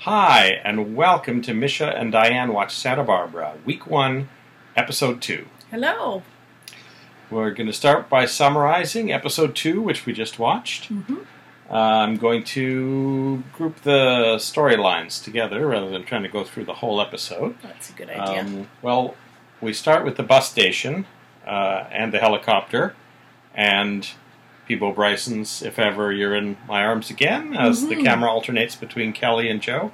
Hi, and welcome to Misha and Dianne Watch Santa Barbara, Week 1, Episode 2. Hello. We're going to start by summarizing Episode 2, which we just watched. Mhm. Uh, I'm going to group the storylines together rather than trying to go through the whole episode. That's a good idea. Um, well, we start with the bus station uh, and the helicopter, and Peabo Bryson's "If Ever You're in My Arms Again" as the Mhm. camera alternates between Kelly and Joe.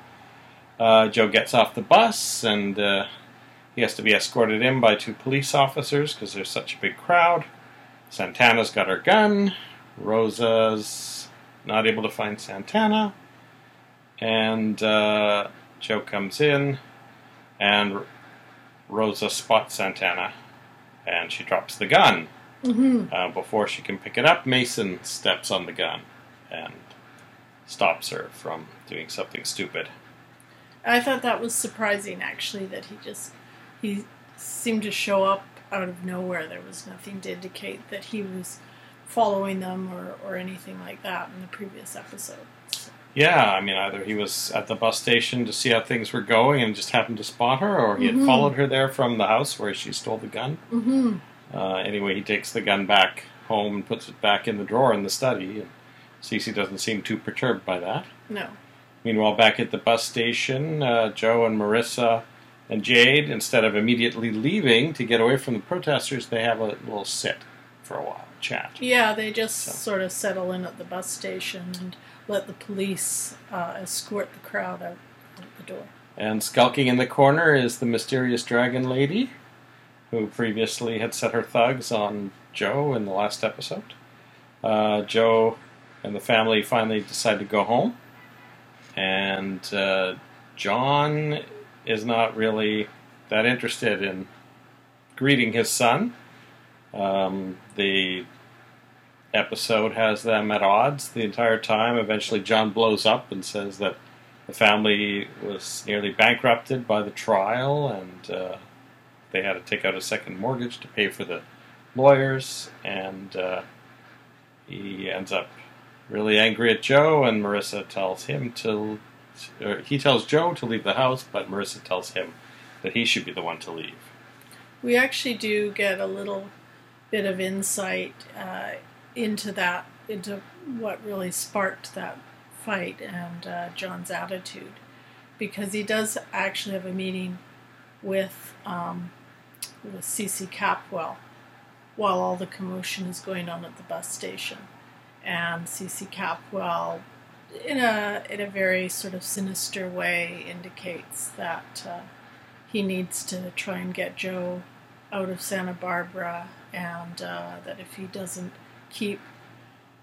Uh, Joe gets off the bus and uh, he has to be escorted in by two police officers because there's such a big crowd. Santana's got her gun. Rosa's not able to find Santana. And uh, Joe comes in, and Rosa spots Santana, and she drops the gun. Hmm Uh, before she can pick it up, Mason steps on the gun and stops her from doing something stupid. I thought that was surprising, actually, that he just he seemed to show up out of nowhere. There was nothing to indicate that he was following them or, or anything like that in the previous episode. So, Yeah, I mean, either he was at the bus station to see how things were going and just happened to spot her, or he had Mhm. followed her there from the house where she stole the gun. hmm Uh, anyway, he takes the gun back home and puts it back in the drawer in the study. And Cece doesn't seem too perturbed by that. No. Meanwhile, back at the bus station, uh, Joe and Marissa and Jade, instead of immediately leaving to get away from the protesters, they have a little sit for a while, chat. Yeah, they just So. sort of settle in at the bus station and let the police uh, escort the crowd out, out the door. And skulking in the corner is the mysterious dragon lady, who previously had set her thugs on Joe in the last episode. Uh, Joe and the family finally decide to go home, and uh, John is not really that interested in greeting his son. Um, the episode has them at odds the entire time. Eventually, John blows up and says that the family was nearly bankrupted by the trial, and uh, they had to take out a second mortgage to pay for the lawyers. And uh, he ends up really angry at Joe, and Marissa tells him to. Or he tells Joe to leave the house, but Marissa tells him that he should be the one to leave. We actually do get a little bit of insight uh, into that, into what really sparked that fight and uh, John's attitude, because he does actually have a meeting with um, with Cece Capwell while all the commotion is going on at the bus station, and Cece Capwell, in a in a very sort of sinister way, indicates that. Uh, he needs to try and get Joe out of Santa Barbara, and uh, that if he doesn't keep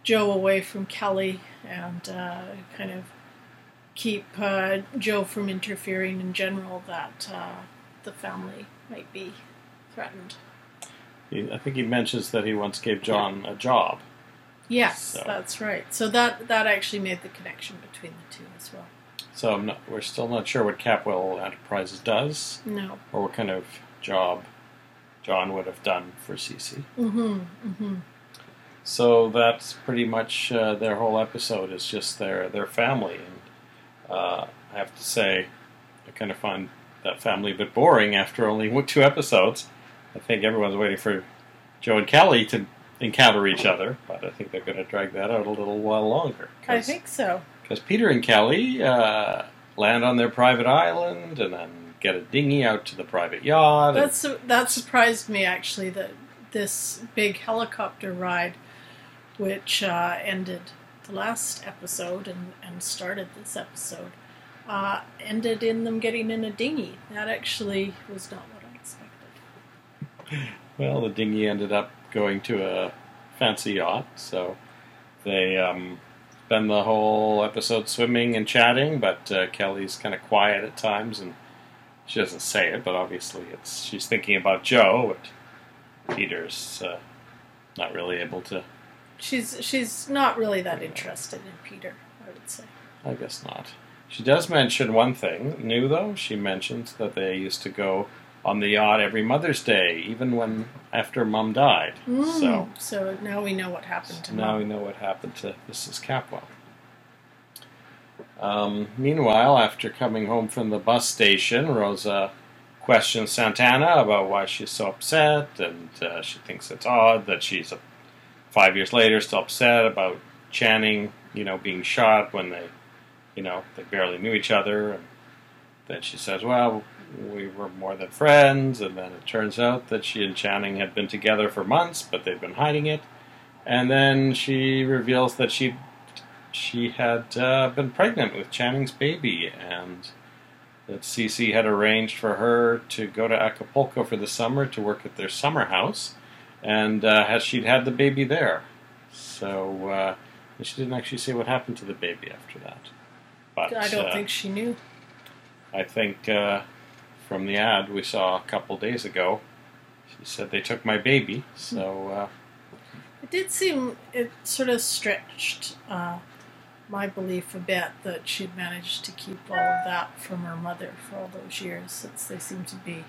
Joe away from Kelly and uh, kind of keep uh, Joe from interfering in general, that uh, the family might be threatened. He, I think he mentions that he once gave John a job. Yes, So- that's right. So that that actually made the connection between the two as well. So I'm not, we're still not sure what Capwell Enterprises does, No. or what kind of job John would have done for Cece. Mm-hmm. Mm-hmm. So that's pretty much uh, their whole episode is just their their family, and uh, I have to say, I kind of find that family a bit boring after only two episodes. I think everyone's waiting for Joe and Kelly to encounter each other, but I think they're going to drag that out a little while longer. I think so. because Peter and Kelly uh, land on their private island and then get a dinghy out to the private yacht. and- That's that surprised me actually that this big helicopter ride, which uh, ended the last episode and, and started this episode, uh, ended in them getting in a dinghy. That actually was not what. Well, the dinghy ended up going to a fancy yacht, so they um, spend the whole episode swimming and chatting. But uh, Kelly's kind of quiet at times, and she doesn't say it, but obviously it's she's thinking about Joe. But Peter's uh, not really able to. She's she's not really that interested in Peter. I would say. I guess not. She does mention one thing new, though. She mentions that they used to go on the yacht every Mother's Day, even when after Mom died. So Mm, so now we know what happened to now we know what happened to Mrs. Capwell. Um, meanwhile, after coming home from the bus station, Rosa questions Santana about why she's so upset, and uh, she thinks it's odd that she's uh, five years later still upset about Channing, you know, being shot when they, you know, they barely knew each other. And then she says, "Well, we were more than friends," and then it turns out that she and Channing had been together for months, but they'd been hiding it. And then she reveals that she she had uh, been pregnant with Channing's baby, and that Cece had arranged for her to go to Acapulco for the summer to work at their summer house, and uh, she'd had the baby there. So uh, she didn't actually say what happened to the baby after that. But I don't uh, think she knew. I think uh, from the ad we saw a couple days ago, she said they took my baby. So uh, It did seem it sort of stretched uh, my belief a bit that she'd managed to keep all of that from her mother for all those years since they seem to be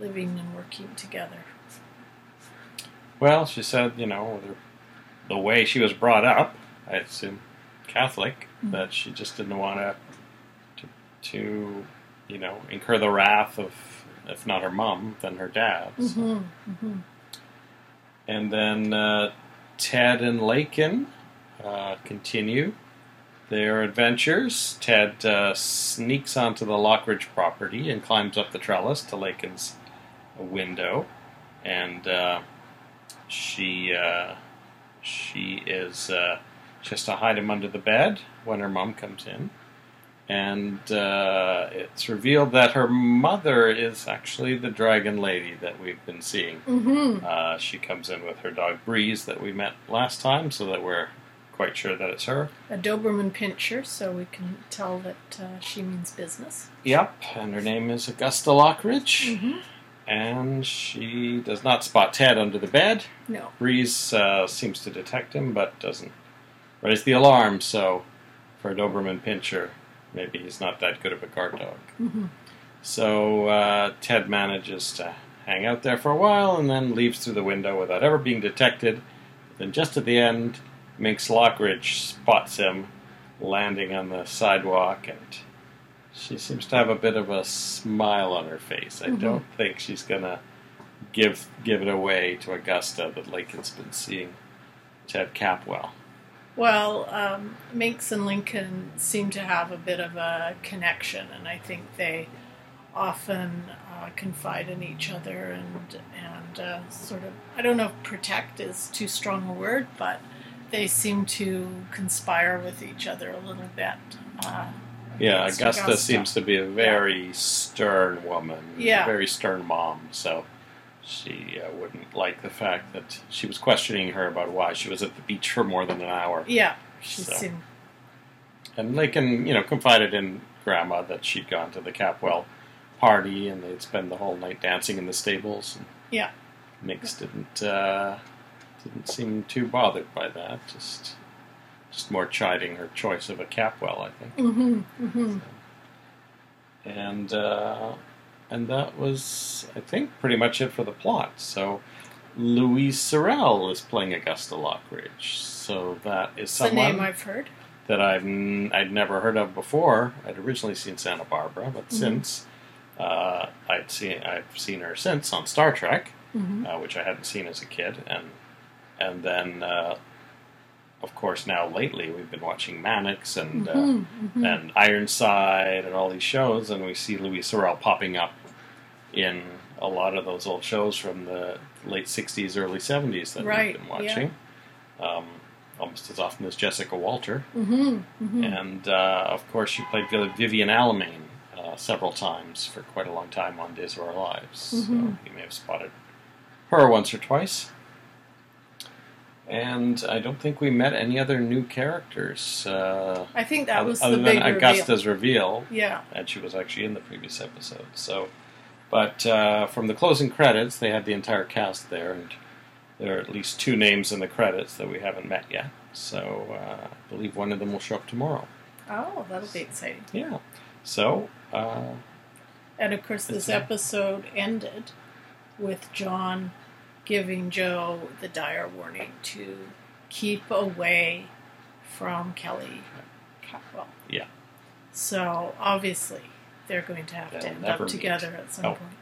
living and working together. Well, she said, you know, with the way she was brought up, I assume Catholic, Mhm. that she just didn't want to, to, you know, incur the wrath of, if not her mom, then her dad. So- Mm-hmm. Mm-hmm. And then uh, Ted and Laken uh, continue their adventures. Ted uh, sneaks onto the Lockridge property and climbs up the trellis to Laken's window, and uh, she uh, she is uh, she has to hide him under the bed when her mom comes in. And uh, it's revealed that her mother is actually the dragon lady that we've been seeing. Mm-hmm. Uh, she comes in with her dog Breeze that we met last time, so that we're quite sure that it's her. A Doberman pinscher, so we can tell that uh, she means business. Yep, and her name is Augusta Lockridge, Mm-hmm. and she does not spot Ted under the bed. No. Breeze uh, seems to detect him, but doesn't raise the alarm. So, for a Doberman Pinscher, maybe he's not that good of a guard dog. Mm-hmm. So uh, Ted manages to hang out there for a while and then leaves through the window without ever being detected. Then, just at the end, Minx Lockridge spots him landing on the sidewalk, and she seems to have a bit of a smile on her face. I Mhm. don't think she's gonna give give it away to Augusta that Laken's been seeing Ted Capwell. Well, um, Minx and Laken seem to have a bit of a connection, and I think they often uh, confide in each other and and uh, sort of I don't know if protect is too strong a word, but they seem to conspire with each other a little bit. Uh, Yeah, against Augusta, seems to be a very stern woman, Yeah. a very stern mom. So she uh, wouldn't like the fact that she was questioning her about why she was at the beach for more than an hour. Yeah, she So. seemed And Laken, you know, confided in Grandma that she'd gone to the Capwell party and they'd spend the whole night dancing in the stables. And Yeah. Minx didn't uh, didn't seem too bothered by that. Just just more chiding her choice of a Capwell, I think. hmm hmm and uh, and that was, I think, pretty much it for the plot. So Louise Sorel is playing Augusta Lockridge. So that is It's someone name I've heard. that I've n- I'd never heard of before. I'd originally seen Santa Barbara, but Mhm. since uh, I'd seen I've seen her since on Star Trek, hmm uh, which I hadn't seen as a kid, and and then. Uh, of course, now lately we've been watching Mannix and uh, hmm hmm and Ironside and all these shows, and we see Louise Sorel popping up in a lot of those old shows from the late '60s, early '70s that Right, we've been watching. Um, almost as often as Jessica Walter, hmm hmm and uh, of course she played Vivian Alamain uh, several times for quite a long time on Days of Our Lives. So Mhm. you may have spotted her once or twice. And I don't think we met any other new characters. Uh, I think that other, was other the than big reveal. Augusta's reveal Yeah. and she was actually in the previous episode. So, but uh, from the closing credits, they had the entire cast there, and there are at least two names in the credits that we haven't met yet. So, uh, I believe one of them will show up tomorrow. Oh, that'll be exciting. Yeah. So, uh, And of course, this episode ended with John giving Joe the dire warning to keep away from Kelly Capwell. Yeah. So obviously, they're going to have They'll to end up meet. together at some Oh. point.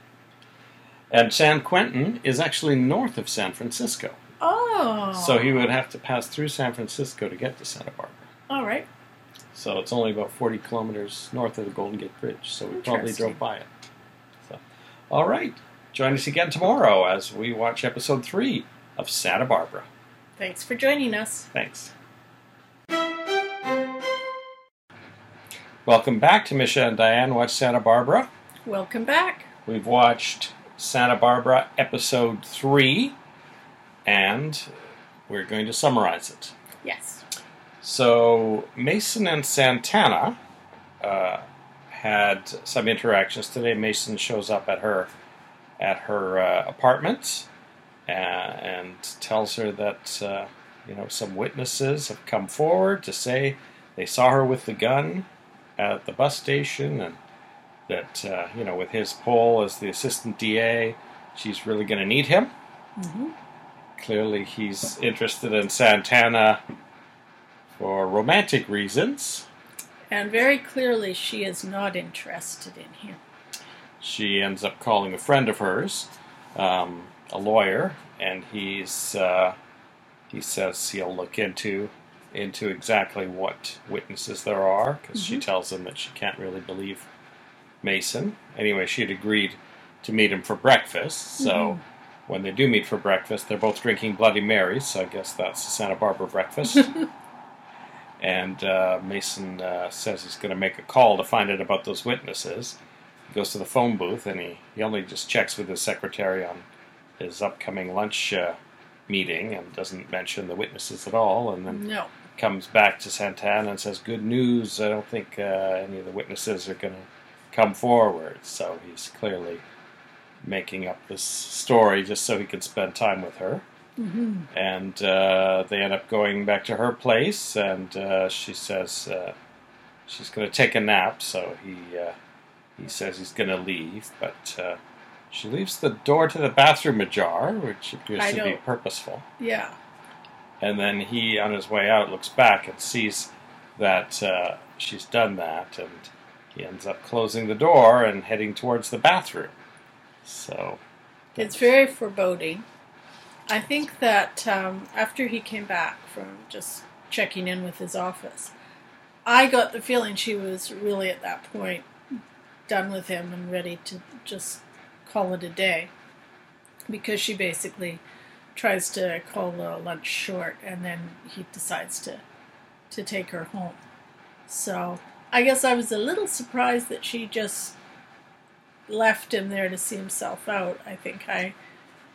And San Quentin is actually north of San Francisco. Oh. So he would have to pass through San Francisco to get to Santa Barbara. All right. So it's only about 40 kilometers north of the Golden Gate Bridge. So we probably drove by it. So, all right. Join us again tomorrow as we watch episode three of Santa Barbara. Thanks for joining us. Thanks. Welcome back to Misha and Dianne Watch Santa Barbara. Welcome back. We've watched Santa Barbara episode three, and we're going to summarize it. Yes. So Mason and Santana uh, had some interactions today. Mason shows up at her at her uh, apartment uh, and tells her that uh, you know some witnesses have come forward to say they saw her with the gun at the bus station and that uh, you know with his pull as the assistant DA, she's really going to need him. hmm Clearly, he's interested in Santana for romantic reasons. And very clearly, she is not interested in him. She ends up calling a friend of hers, um, a lawyer, and he's uh, he says he'll look into into exactly what witnesses there are because she Mhm. tells him that she can't really believe Mason. Anyway, she had agreed to meet him for breakfast, so. Mhm. When they do meet for breakfast, they're both drinking Bloody Marys, so I guess that's the Santa Barbara breakfast. and uh, Mason uh, says he's going to make a call to find out about those witnesses. He goes to the phone booth and he, he only just checks with his secretary on his upcoming lunch uh, meeting and doesn't mention the witnesses at all. And then No. Comes back to Santana and says, "Good news. I don't think uh, any of the witnesses are going to come forward." So he's clearly making up this story just so he can spend time with her. hmm And uh, they end up going back to her place, and uh, she says uh, she's going to take a nap. So he uh, he says he's going to leave, but uh, she leaves the door to the bathroom ajar, which appears I to be purposeful. Yeah. And then he, on his way out, looks back and sees that uh, she's done that, and he ends up closing the door and heading towards the bathroom. So It's very foreboding. I think that um, after he came back from just checking in with his office, I got the feeling she was really at that point done with him and ready to just call it a day. Because she basically tries to call the lunch short and then he decides to to take her home. So I guess I was a little surprised that she just left him there to see himself out. I think I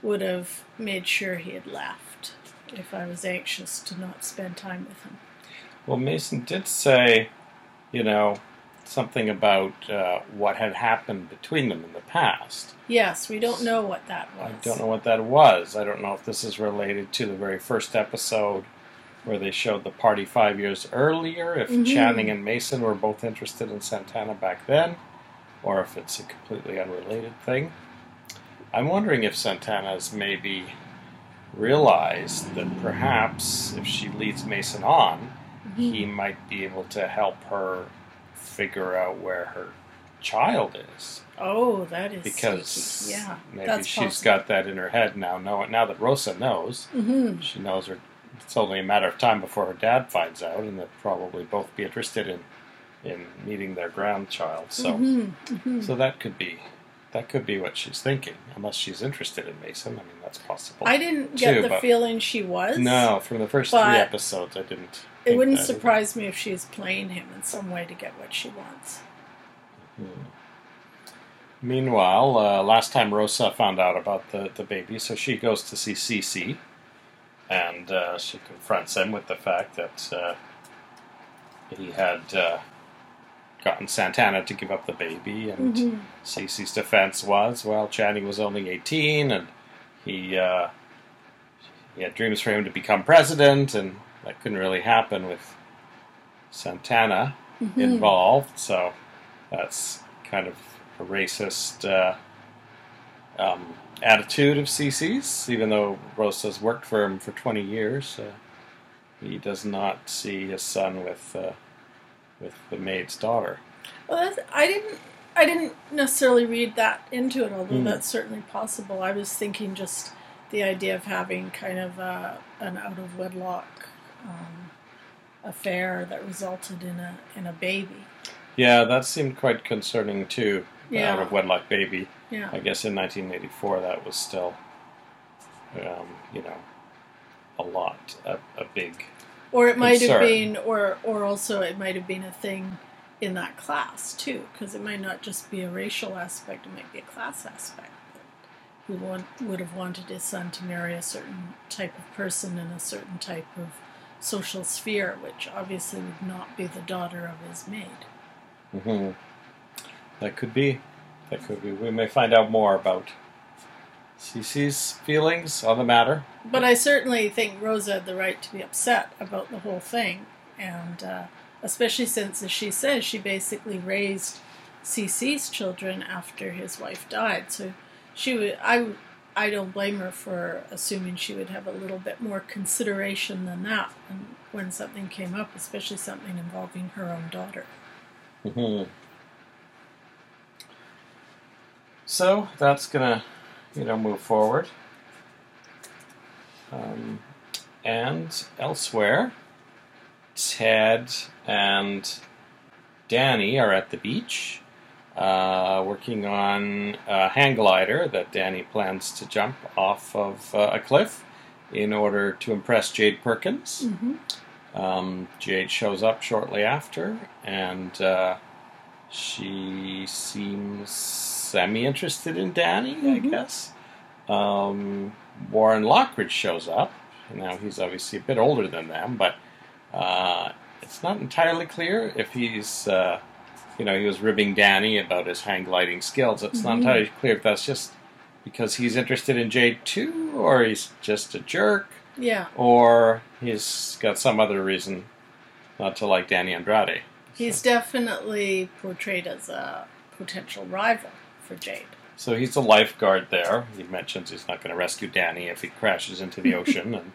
would have made sure he had left if I was anxious to not spend time with him. Well, Mason did say, you know, something about uh, what had happened between them in the past. Yes, we don't know what that was. I don't know what that was. I don't know if this is related to the very first episode where they showed the party five years earlier, if Mhm. Channing and Mason were both interested in Santana back then, or if it's a completely unrelated thing. I'm wondering if Santana's maybe realized that perhaps if she leads Mason on, Mhm. he might be able to help her figure out where her child is Oh, that is because sneaky. yeah, maybe she's possible. got that in her head now. Now that Rosa knows, hmm she knows her. It's only a matter of time before her dad finds out, and they'll probably both be interested in in meeting their grandchild. So, hmm hmm so that could be that could be what she's thinking, unless she's interested in Mason. I mean, that's possible. I didn't get the feeling she was. no, from the first three episodes, I didn't. It wouldn't surprise me if she's playing him in some way to get what she wants. Meanwhile, uh, last time Rosa found out about the, the baby, so she goes to see Cece, and uh, she confronts him with the fact that uh, he had uh, gotten Santana to give up the baby, and Mhm. Cece's defense was, well, Channing was only 18, and he, uh, he had dreams for him to become president, and that couldn't really happen with Santana Mhm. involved, so that's kind of a racist uh, um, attitude of Cece's. Even though Rosa's worked for him for 20 years, uh, he does not see his son with uh, with the maid's daughter. Well, that's, I didn't. I didn't necessarily read that into it, although Hmm. that's certainly possible. I was thinking just the idea of having kind of a, an out of wedlock um, affair that resulted in a in a baby. Yeah, that seemed quite concerning too. Yeah. Out of wedlock baby. Yeah. I guess in 1984 that was still, um, you know, a lot, a, a big. Or it might have been, or or also it might have been a thing in that class too, because it might not just be a racial aspect; it might be a class aspect. He want, would have wanted his son to marry a certain type of person in a certain type of social sphere, which obviously would not be the daughter of his maid. hmm That could be. That could be. We may find out more about Cece's feelings on the matter. But I certainly think Rosa had the right to be upset about the whole thing, and uh, especially since, as she says, she basically raised CC's children after his wife died. So she would, I, I don't blame her for assuming she would have a little bit more consideration than that when, something came up, especially something involving her own daughter. hmm So that's gonna, you know, move forward. Um, and elsewhere, Ted and Danny are at the beach, uh, working on a hang glider that Danny plans to jump off of uh, a cliff in order to impress Jade Perkins. Mm-hmm. Um, Jade shows up shortly after, and uh, she seems semi interested in Danny, I Mhm. guess. Um, Warren Lockridge shows up. Now, he's obviously a bit older than them, but uh, it's not entirely clear if he's, uh, you know, he was ribbing Danny about his hang gliding skills. It's not Mhm. entirely clear if that's just because he's interested in Jade too, or he's just a jerk Yeah, or he's got some other reason not to like Danny Andrade. he's definitely portrayed as a potential rival for Jade. So he's a lifeguard there. He mentions he's not going to rescue Danny if he crashes into the ocean, and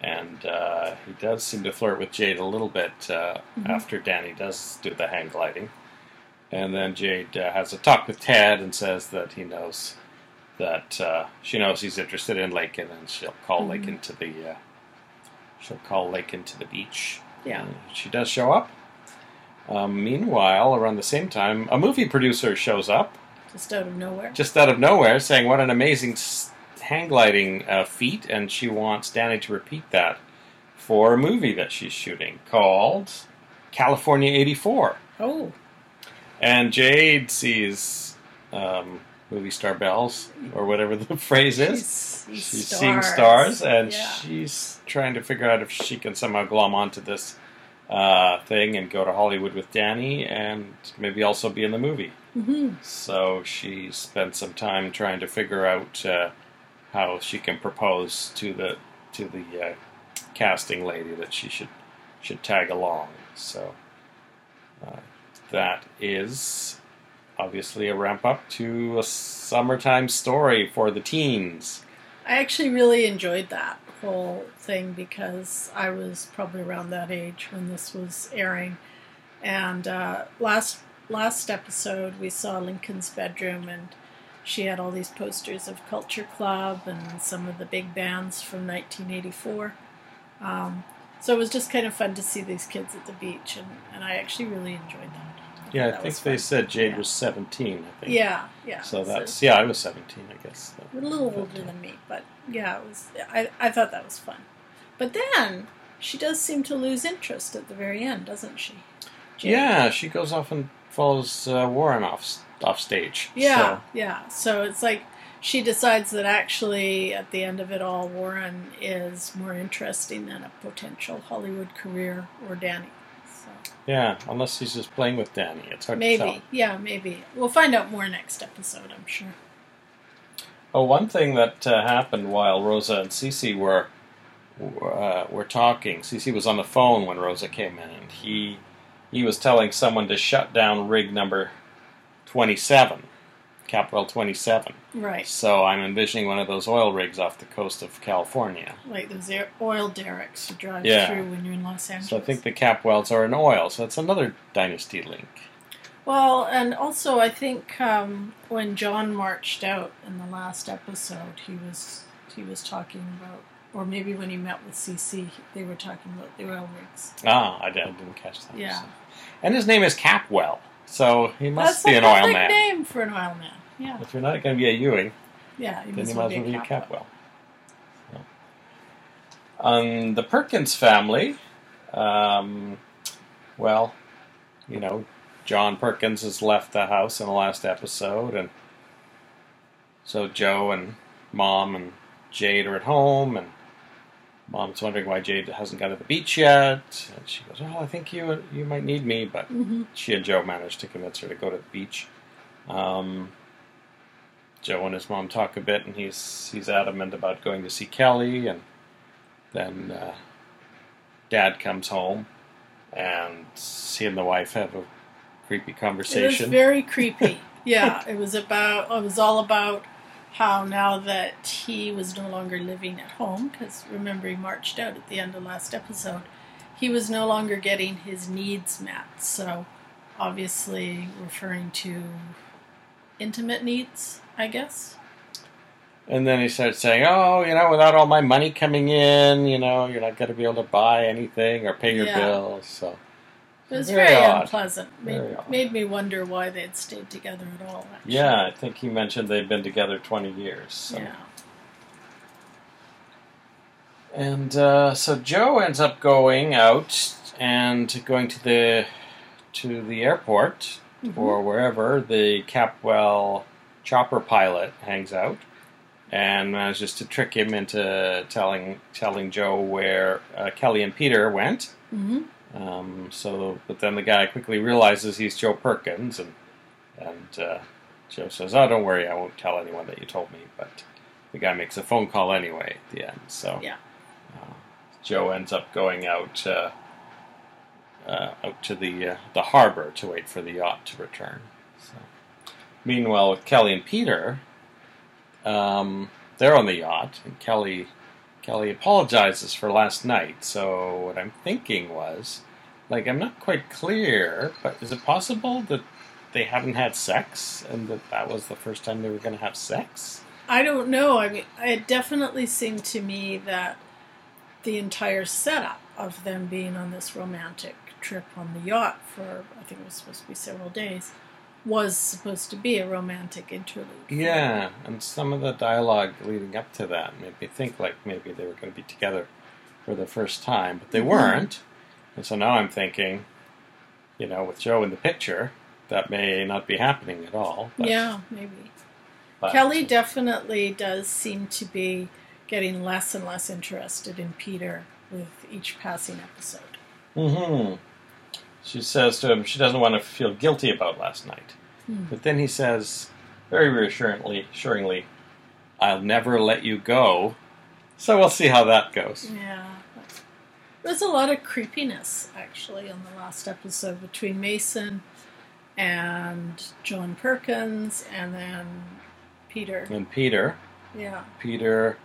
and uh, he does seem to flirt with Jade a little bit uh, Mhm. after Danny does do the hang gliding. And then Jade uh, has a talk with Ted and says that he knows that uh, she knows he's interested in Laken, and she'll call Mhm. Laken to the uh, she'll call Laken to the beach. Yeah. Uh, she does show up. Um, meanwhile, around the same time, a movie producer shows up Just out of nowhere. just out of nowhere, saying what an amazing hang gliding uh, feat, and she wants Danny to repeat that for a movie that she's shooting called California '84. Oh, And Jade sees um, movie star bells, or whatever the phrase is. she's, she's She's stars. seeing stars, and Yeah. she's trying to figure out if she can somehow glom onto this uh, thing and go to Hollywood with Danny, and maybe also be in the movie. hmm So she spent some time trying to figure out uh, how she can propose to the to the uh, casting lady that she should should tag along. So uh, that is obviously a ramp up to a summertime story for the teens. I actually really enjoyed that whole thing because I was probably around that age when this was airing. And uh, last last episode, we saw Laken's bedroom, and she had all these posters of Culture Club and some of the big bands from 1984. Um, so it was just kind of fun to see these kids at the beach, and, and I actually really enjoyed that. Yeah, I think they fun. said Jade Yeah. was seventeen. I think. Yeah, yeah. So that's yeah, I was seventeen, I guess. a little older than me, but yeah, it was. I I thought that was fun. But then she does seem to lose interest at the very end, doesn't she? Jade? Yeah, she goes off and follows uh, Warren off off stage. Yeah, So, yeah. So it's like she decides that actually, at the end of it all, Warren is more interesting than a potential Hollywood career or Danny. So yeah, unless he's just playing with Danny, it's hard to tell. maybe, tell. yeah, maybe we'll find out more next episode. I'm sure. Oh, one thing that uh, happened while Rosa and Cece were uh, were talking. Cece was on the phone when Rosa came in, and he he was telling someone to shut down rig number twenty seven. Capwell 27. Right. So I'm envisioning one of those oil rigs off the coast of California. Like those oil derricks you drive Yeah. through when you're in Los Angeles. So I think the Capwells are in oil. So that's another dynasty link. Well, and also I think um, when John marched out in the last episode, he was he was talking about, or maybe when he met with CC, they were talking about the oil rigs. Ah, I didn't catch that. Yeah. So. And his name is Capwell. So he must That's be an oil perfect man. name for an oil man. Yeah, If you're not going to be a Ewing, yeah. You then must you might as well be a Capwell. Capwell. So. On the Perkins family, um, well, you know, John Perkins has left the house in the last episode, and so Joe and Mom and Jade are at home, and Mom's wondering why Jade hasn't got to the beach yet. And she goes, "Oh, I think you you might need me," but hmm she and Joe manage to convince her to go to the beach. Um, Joe and his mom talk a bit, and he's he's adamant about going to see Kelly, and then uh, Dad comes home, and he and the wife have a creepy conversation. It was very creepy. yeah, it was about. It was all about how now that he was no longer living at home, because remember he marched out at the end of last episode, he was no longer getting his needs met. So, obviously, referring to intimate needs, I guess. and then he starts saying, "Oh, you know, without all my money coming in, you know, you're not going to be able to buy anything or pay your Yeah. bills." So It was Very very, unpleasant. Made, Very made me wonder why they'd stayed together at all. Actually. yeah, I think he mentioned they'd been together 20 years. So. Yeah. And uh, so Joe ends up going out and going to the to the airport Mhm. or wherever the Capwell chopper pilot hangs out, and manages to trick him into telling telling Joe where uh, Kelly and Peter went. hmm Um, so, but then the guy quickly realizes he's Joe Perkins, and and uh, Joe says, "Oh, don't worry, I won't tell anyone that you told me." But the guy makes a phone call anyway at the end. So Yeah. uh, Joe ends up going out uh, uh, out to the uh, the harbor to wait for the yacht to return. So, meanwhile, with Kelly and Peter, um, they're on the yacht, and Kelly Kelly apologizes for last night. So what I'm thinking was, like, I'm not quite clear, but is it possible that they haven't had sex and that that was the first time they were going to have sex? I don't know. I mean, it definitely seemed to me that the entire setup of them being on this romantic trip on the yacht for, I think it was supposed to be several days, was supposed to be a romantic interlude. Yeah, and some of the dialogue leading up to that made me think like maybe they were going to be together for the first time, but they Mhm. weren't. And so now I'm thinking, you know, with Joe in the picture, that may not be happening at all. But, Yeah, maybe. but- Kelly definitely does seem to be getting less and less interested in Peter with each passing episode. hmm She says to him she doesn't want to feel guilty about last night. Hmm. But then he says, very reassuringly, assuringly, I'll never let you go. So we'll see how that goes. Yeah. There's a lot of creepiness actually on the last episode between Mason and John Perkins and then Peter. And Peter, Yeah. Peter,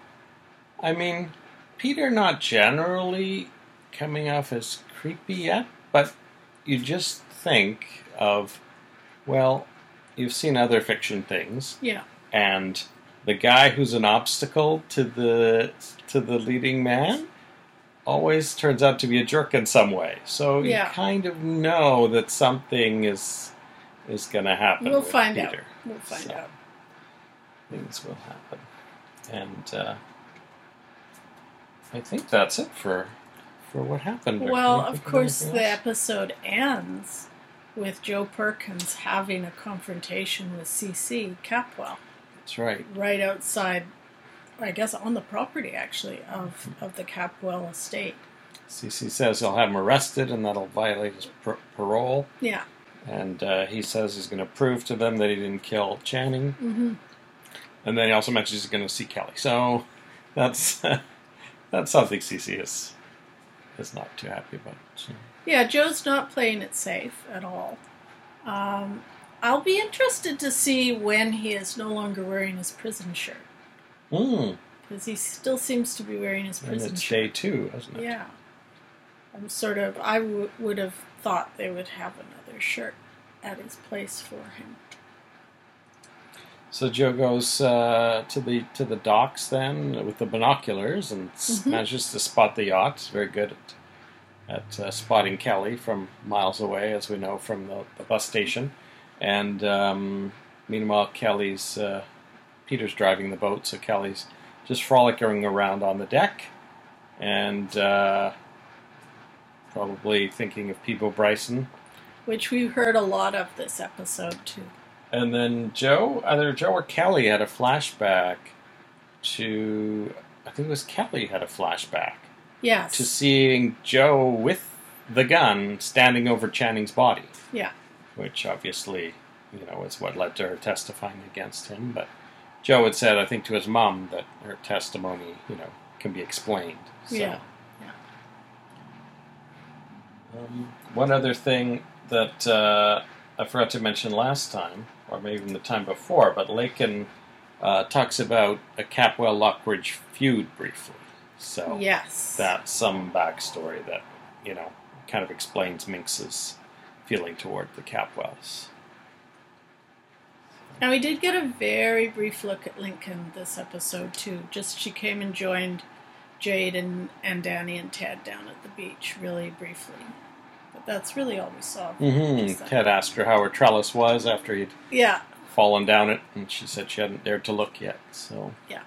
I mean, Peter not generally coming off as creepy yet, but you just think of, well, you've seen other fiction things, Yeah. and the guy who's an obstacle to the to the leading man always turns out to be a jerk in some way. So Yeah. you kind of know that something is is going to happen. We'll find out. We'll find So. out. Things will happen, and uh, I think that's it for for what happened. Well, of course, the episode ends with Joe Perkins having a confrontation with CC Capwell That's right. right outside, I guess, on the property actually of, of the Capwell estate. CC says he'll have him arrested, and that'll violate his par- parole. Yeah. And uh, he says he's going to prove to them that he didn't kill Channing. Mm-hmm. And then he also mentions he's going to see Kelly. So that's that's something CC is is not too happy about. So, Yeah, Joe's not playing it safe at all. Um, I'll be interested to see when he is no longer wearing his prison shirt Hmm. because he still seems to be wearing his prison. And it's shirt. day two, isn't it? Yeah. I'm sort of. I w- would have thought they would have another shirt at his place for him. So Joe goes uh, to the to the docks then with the binoculars and Mhm. manages to spot the yacht. Very good at, at uh, spotting Kelly from miles away, as we know from the, the bus station. And um, meanwhile, Kelly's uh, Peter's driving the boat, so Kelly's just frolicking around on the deck and uh, probably thinking of Peabo Bryson. Which we heard a lot of this episode too. And then Joe, either Joe or Kelly had a flashback to, I think it was Kelly had a flashback Yes. to seeing Joe with the gun standing over Channing's body. Yeah. Which obviously, you know, is what led to her testifying against him. But Joe had said, I think, to his mom that her testimony, you know, can be explained. So, Yeah. Um, one other thing that uh, I forgot to mention last time, or maybe even the time before, but Laken uh, talks about a Capwell Lockridge feud briefly. So Yes. that's some backstory that, you know, kind of explains Minx's feeling toward the Capwells. And we did get a very brief look at Laken this episode too. Just she came and joined Jade and, and Danny and Ted down at the beach, really briefly. But that's really all we saw. Mm-hmm. Ted asked her how her trellis was after he'd Yeah. fallen down it, and she said she hadn't dared to look yet. So Yeah.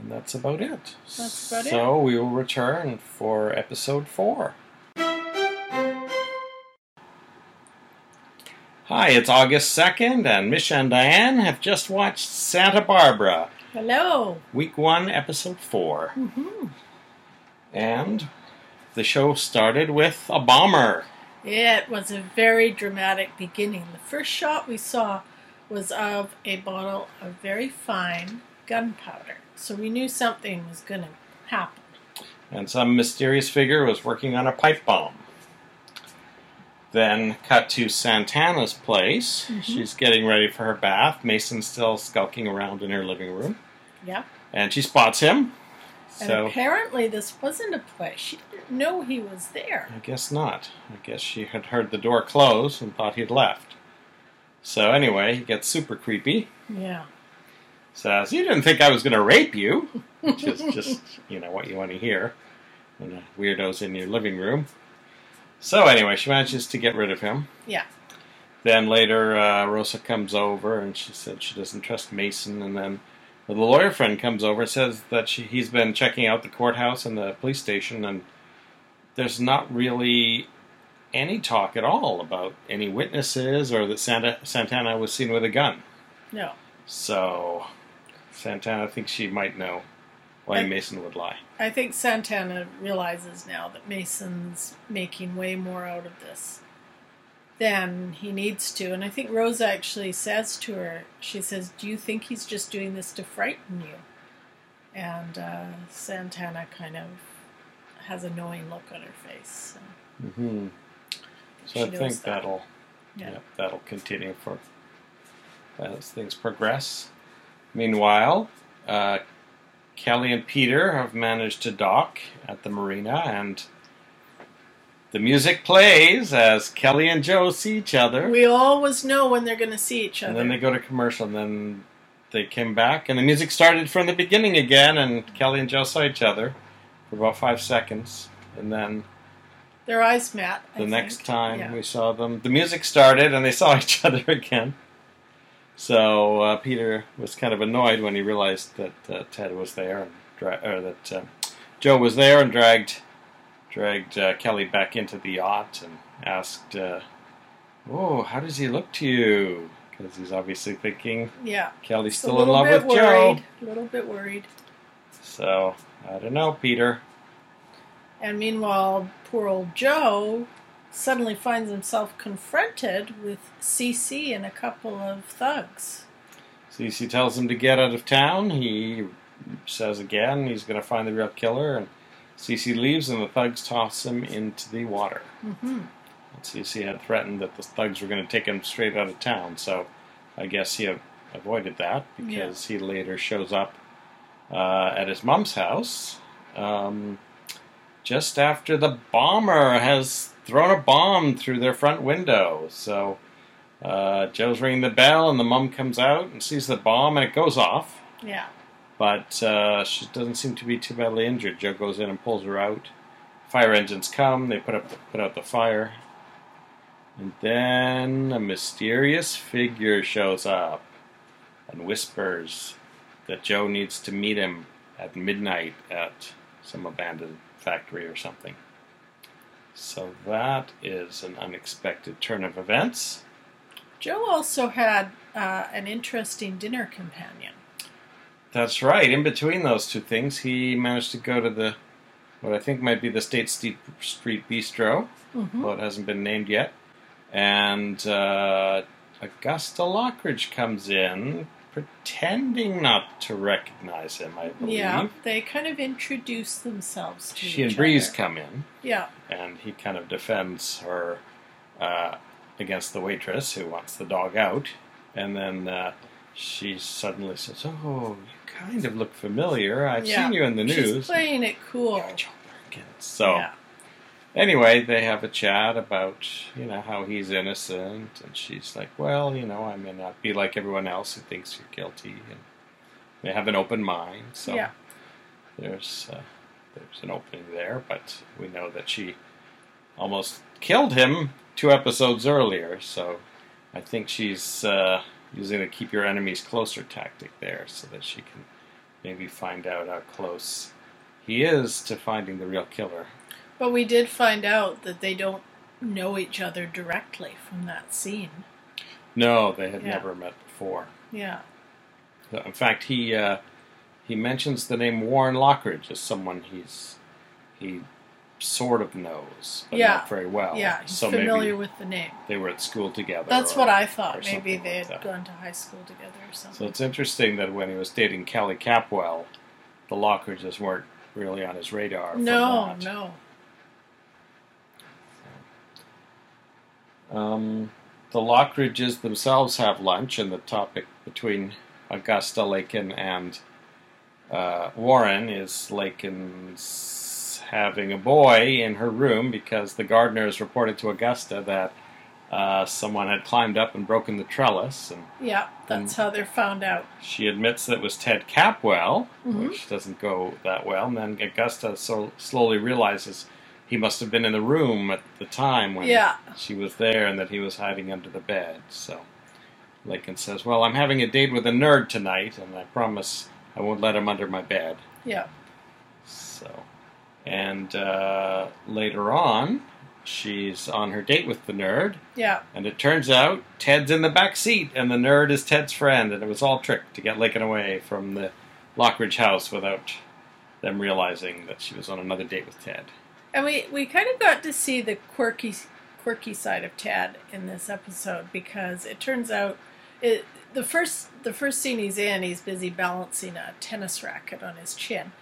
and that's about it. That's about it. so we will return for episode four. Hi, it's August second, and Mish and Dianne have just watched Santa Barbara, Hello. week one, episode four, mm-hmm. and the show started with a bomber. It was a very dramatic beginning. The first shot we saw was of a bottle of very fine gunpowder. So we knew something was going to happen. and some mysterious figure was working on a pipe bomb. Then cut to Santana's place. Mhm. She's getting ready for her bath. Mason's still skulking around in her living room, Yeah. and she spots him. And So apparently this wasn't a play. She didn't know he was there. I guess not. I guess she had heard the door close and thought he'd left. So anyway, he gets super creepy. Yeah. Says, "You didn't think I was going to rape you," which is just you know what you want to hear when a weirdo's in your living room. So anyway, she manages to get rid of him. Yeah. Then later, uh, Rosa comes over and she said she doesn't trust Mason. And then the lawyer friend comes over and says that she, he's been checking out the courthouse and the police station, and there's not really any talk at all about any witnesses or that Santa, Santana was seen with a gun. No. So Santana thinks she might know why I- Mason would lie. I think Santana realizes now that Mason's making way more out of this than he needs to. And I think Rosa actually says to her, she says, Do you think he's just doing this to frighten you? And uh, Santana kind of has a knowing look on her face. So hmm So I think that. that'll Yeah. yeah, that'll continue for as things progress. Meanwhile, uh, Kelly and Peter have managed to dock at the marina, and the music plays as Kelly and Joe see each other. We always know when they're going to see each other. and then they go to commercial, and then they came back, and the music started from the beginning again, and Kelly and Joe saw each other for about five seconds, and then Their eyes met. I the think. next time Yeah. we saw them, the music started and they saw each other again. So uh, Peter was kind of annoyed when he realized that uh, Ted was there, and dra- or that uh, Joe was there, and dragged dragged uh, Kelly back into the yacht and asked, uh, "Oh, how does he look to you?" Because he's obviously thinking Yeah. Kelly's still in love with Joe. A little bit worried. So I don't know, Peter. And meanwhile, poor old Joe suddenly finds himself confronted with CC and a couple of thugs. Cece tells him to get out of town. He says again he's going to find the real killer, and Cece leaves, and the thugs toss him into the water. hmm see, he had threatened that the thugs were going to take him straight out of town. So I guess he avoided that because he later shows up uh, at his mom's house um, just after the bomber has thrown a bomb through their front window. So uh, Joe's ringing the bell, and the mom comes out and sees the bomb, and it goes off. Yeah. But uh, she doesn't seem to be too badly injured. Joe goes in and pulls her out. Fire engines come. They put up the, put out the fire, and then a mysterious figure shows up and whispers that Joe needs to meet him at midnight at some abandoned factory or something. So that is an unexpected turn of events. Joe also had uh, an interesting dinner companion. That's right. In between those two things, he managed to go to the what I think might be the State Street Street Bistro, Mm-hmm. though it hasn't been named yet. And uh, Augusta Lockridge comes in, pretending not to recognize him. I believe. Yeah, they kind of introduce themselves to She each and Breeze other. come in, Yeah, and he kind of defends her uh, against the waitress who wants the dog out. And then uh, she suddenly says, "Oh, kind of look familiar. I've Yeah. seen you in the news." she's playing it cool. Joe Perkins. So yeah, anyway, they have a chat about you know how he's innocent, and she's like, "Well, you know, I may not be like everyone else who thinks you're guilty," and they have an open mind. So yeah, there's uh, there's an opening there, but we know that she almost killed him two episodes earlier. So I think she's uh, using the keep your enemies closer tactic there, so that she can maybe find out how close he is to finding the real killer. but we did find out that they don't know each other directly from that scene. No, they had Yeah. never met before. Yeah, In fact, he uh, he mentions the name Warren Lockridge as someone he's he sort of knows, but Yeah. not very well. yeah, he's so familiar with the name. they were at school together. That's or- what I thought. Maybe they had that. gone to high school together or something. So it's interesting that when he was dating Kelly Capwell, the Lockridges weren't really on his radar. no, no. Um, the Lockridges themselves have lunch, and the topic between Augusta Laken and uh, Warren is Laken's having a boy in her room because the gardeners reported to Augusta that uh, someone had climbed up and broken the trellis, and Yeah, that's how they're found out. she admits that it was Ted Capwell, Mhm. which doesn't go that well. And then Augusta so slowly realizes he must have been in the room at the time when Yeah. she was there and that he was hiding under the bed. So Laken says, Well, I'm having a date with a nerd tonight, and I promise I won't let him under my bed. Yeah, So, and uh, later on, she's on her date with the nerd, yeah, and it turns out Ted's in the back seat, and the nerd is Ted's friend, and it was all tricked to get Laken away from the Lockridge house without them realizing that she was on another date with Ted. and we we kind of got to see the quirky quirky side of Ted in this episode because it turns out it the first the first scene he's in he's busy balancing a tennis racket on his chin.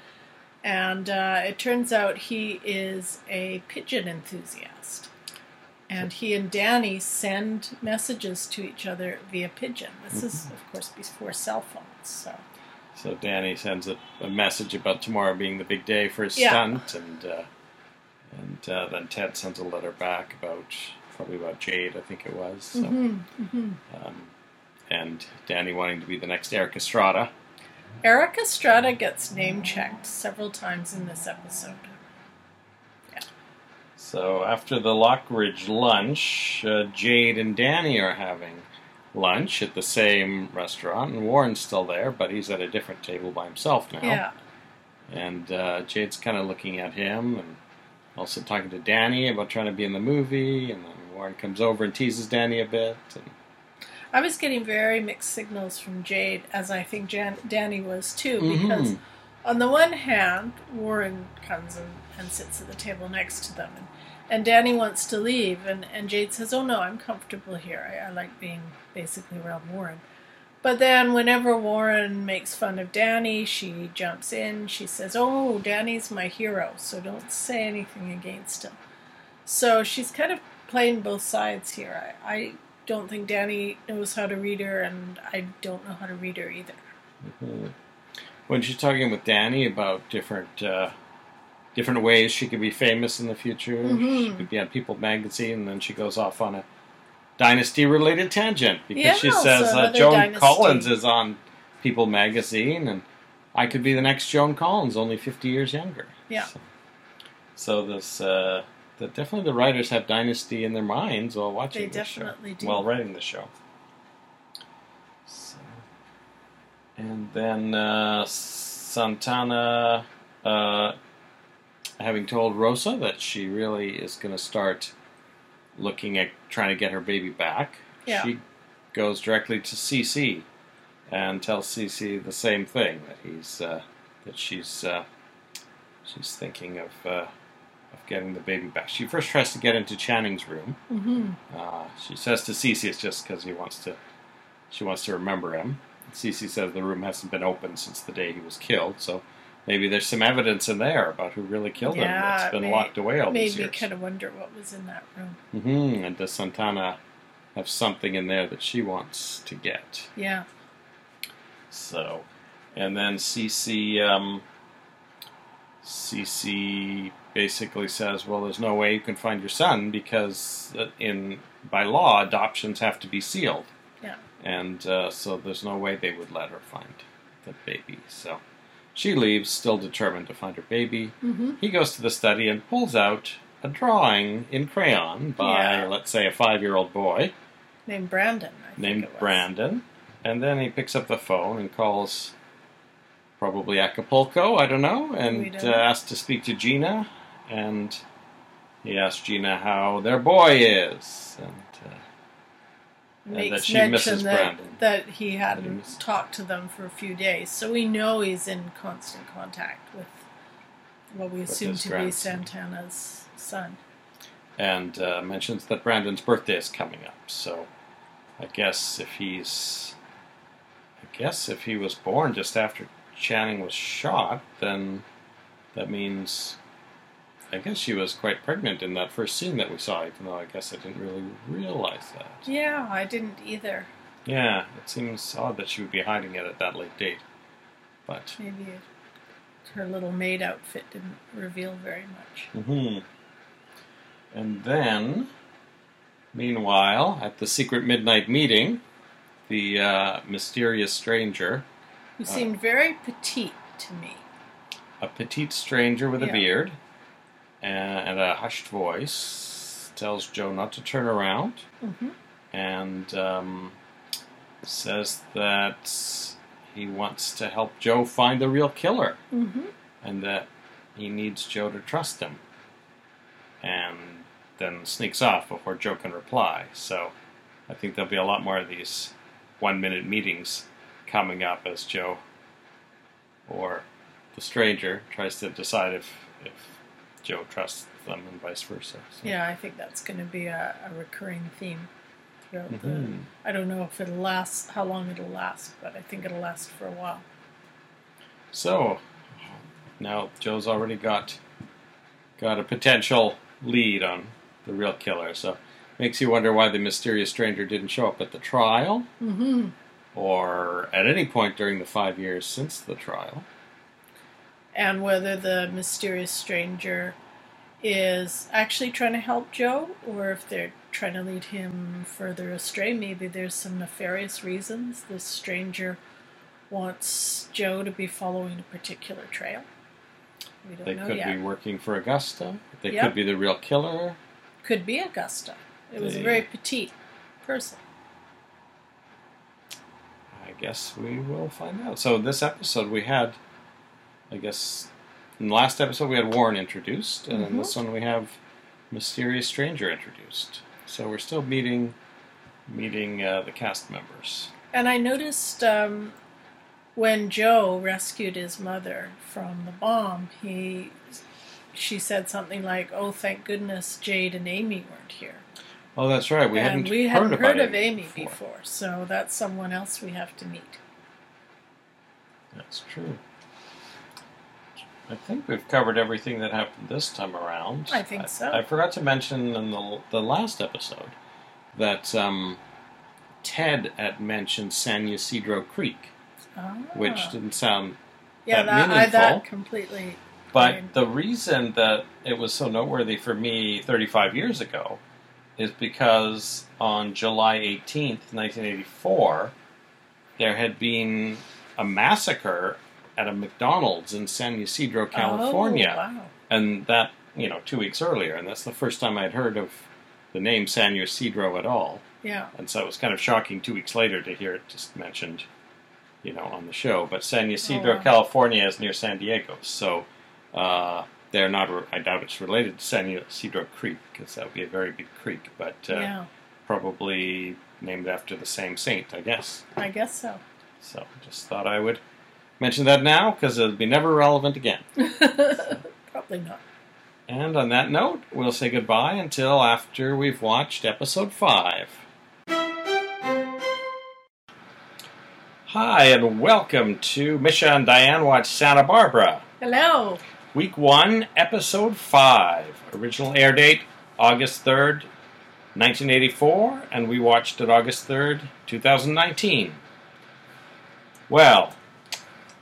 And uh, it turns out he is a pigeon enthusiast. And he and Danny send messages to each other via pigeon. This is, of course, before cell phones. So, So Danny sends a, a message about tomorrow being the big day for his Yeah. stunt, and uh, and uh, then Ted sends a letter back about probably about Jade, I think it was. So, Mm-hmm. Um, and Danny wanting to be the next Erik Estrada. Erik Estrada gets name checked several times in this episode. So after the Lockridge lunch, uh, Jade and Danny are having lunch at the same restaurant, and Warren's still there, but he's at a different table by himself now. Yeah. And uh, Jade's kind of looking at him and also talking to Danny about trying to be in the movie. And then Warren comes over and teases Danny a bit. And I was getting very mixed signals from Jade, as I think Jan- Danny was too, Mhm. because on the one hand, Warren comes and, and sits at the table next to them, and, and Danny wants to leave, and, and Jade says, Oh no, I'm comfortable here. I, I like being basically around Warren. But then, whenever Warren makes fun of Danny, she jumps in. She says, Oh, Danny's my hero, so don't say anything against him. So she's kind of playing both sides here. I, I don't think Danny knows how to read her, and I don't know how to read her either. Mhm. When she's talking with Danny about different uh, different ways she could be famous in the future, she Mhm. could be on People magazine, and then she goes off on a dynasty related tangent because Yeah, she so says uh, Joan dynasty. Collins is on People magazine, and I could be the next Joan Collins, only fifty years younger. Yeah. So, so this. Uh, that definitely the writers have dynasty in their minds while watching They the show, do. while writing the show. So, and then uh, Santana, uh, having told Rosa that she really is going to start looking at trying to get her baby back, Yeah. she goes directly to CC and tells CC the same thing that he's uh, that she's uh, she's thinking of uh, of getting the baby back. She first tries to get into Channing's room. Mm-hmm. Uh, she says to Cece it's just because he wants to. She wants to remember him. Cece says the room hasn't been open since the day he was killed, so maybe there's some evidence in there about who really killed him Yeah, that's been locked away all Made these me years. kind of wonder what was in that room. hmm And does Santana have something in there that she wants to get? Yeah. So, and then Cece, um, Cece basically says, "Well, there's no way you can find your son because uh, in by law adoptions have to be sealed, Yeah. and uh, so there's no way they would let her find the baby." So she leaves, still determined to find her baby. Mm-hmm. He goes to the study and pulls out a drawing in crayon by, Yeah. let's say, a five-year-old boy Named Brandon. I named. Brandon, and then he picks up the phone and calls probably Acapulco, I don't know, and don't uh, asks to speak to Gina, and he asks Gina how their boy is, and uh, and that she misses that, Brandon. that he hadn't misses- talked to them for a few days, so we know he's in constant contact with what we assume to be. Santana's son. and uh, mentions that Brandon's birthday is coming up. So I guess if he's, I guess if he was born just after Channing was shot, then that means, I guess she was quite pregnant in that first scene that we saw. Even though I guess I didn't really realize that. Yeah, I didn't either. Yeah, it seems odd that she would be hiding it at that late date. But Maybe her little maid outfit didn't reveal very much. Mm-hmm. And then, meanwhile, at the secret midnight meeting, the uh, mysterious stranger, Who Uh, seemed very petite to me. a petite stranger with a beard and, a hushed voice, tells Joe not to turn around hmm and um, says that he wants to help Joe find the real killer. hmm and that he needs Joe to trust him. And then sneaks off before Joe can reply. So I think there'll be a lot more of these one minute meetings coming up as Joe or the stranger tries to decide if, if Joe trusts them and vice versa. So. Yeah, I think that's going to be a, a recurring theme throughout the. Mhm. I don't know if it'll last, how long it'll last, but I think it'll last for a while. So now Joe's already got got a potential lead on the real killer. So makes you wonder why the mysterious stranger didn't show up at the trial Mm-hmm. or at any point during the five years since the trial. And whether the mysterious stranger is actually trying to help Joe, or if they're trying to lead him further astray. Maybe there's some nefarious reasons. This stranger wants Joe to be following a particular trail. We don't They know could yet. be working for Augusta. They Yep. could be the real killer. Could be Augusta. It was a very petite person. I guess we will find out. So this episode we had, I guess, in the last episode we had Warren introduced, and in Mhm. this one we have mysterious stranger introduced. So we're still meeting, meeting uh, the cast members. And I noticed um, when Joe rescued his mother from the bomb, he she said something like, "Oh, thank goodness Jade and Amy weren't here." Oh, that's right. We and hadn't we heard, hadn't about heard of Amy Amy before. so that's someone else we have to meet. That's true. I think we've covered everything that happened this time around. I think so. I, forgot to mention in the, the last episode that um, Ted had mentioned San Ysidro Creek, Ah. which didn't sound yeah, that that, I, that completely. But Right. the reason that it was so noteworthy for me 35 years ago is because on July 18th, 1984, there had been a massacre at a McDonald's in San Ysidro, California. Oh, wow. And that, you know, two weeks earlier. And that's the first time I'd heard of the name San Ysidro at all. Yeah. And so it was kind of shocking two weeks later to hear it just mentioned, you know, on the show. But San Ysidro, Oh, wow. California is near San Diego. So uh, they're not, re- I doubt it's related to San Ysidro Creek because that would be a very big creek, but uh, yeah. probably named after the same saint, I guess. I guess so. So just thought I would mention that now because it'll be never relevant again. Probably not. And on that note, we'll say goodbye until after we've watched episode 5. Hi, and welcome to Misha and Diane Watch Santa Barbara. Hello. Week 1, Episode 5. Original air date August 3rd, 1984, and we watched it August 3rd, 2019. Well,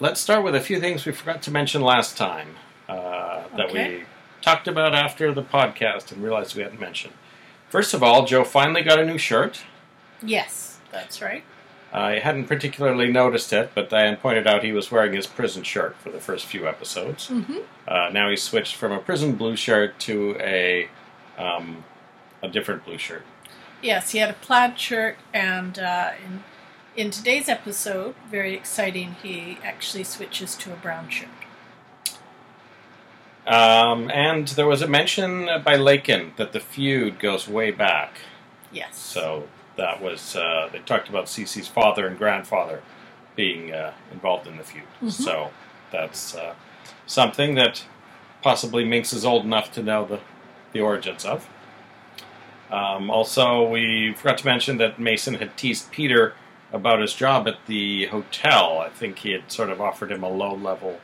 let's start with a few things we forgot to mention last time uh, that Okay. we talked about after the podcast and realized we hadn't mentioned. First of all, Joe finally got a new shirt. Yes, that's right. I hadn't particularly noticed it, but Diane pointed out he was wearing his prison shirt for the first few episodes. Mm-hmm. Uh, now he's switched from a prison blue shirt to a um, a different blue shirt. Yes, he had a plaid shirt, and uh, in in today's episode, very exciting, he actually switches to a brown shirt. Um, and there was a mention by Laken that the feud goes way back. Yes. So that was uh, they talked about Cece's father and grandfather being uh, involved in the feud. Mhm. So that's uh, something that possibly Minx is old enough to know the the origins of. Um, also, we forgot to mention that Mason had teased Peter about his job at the hotel. I think he had sort of offered him a low level,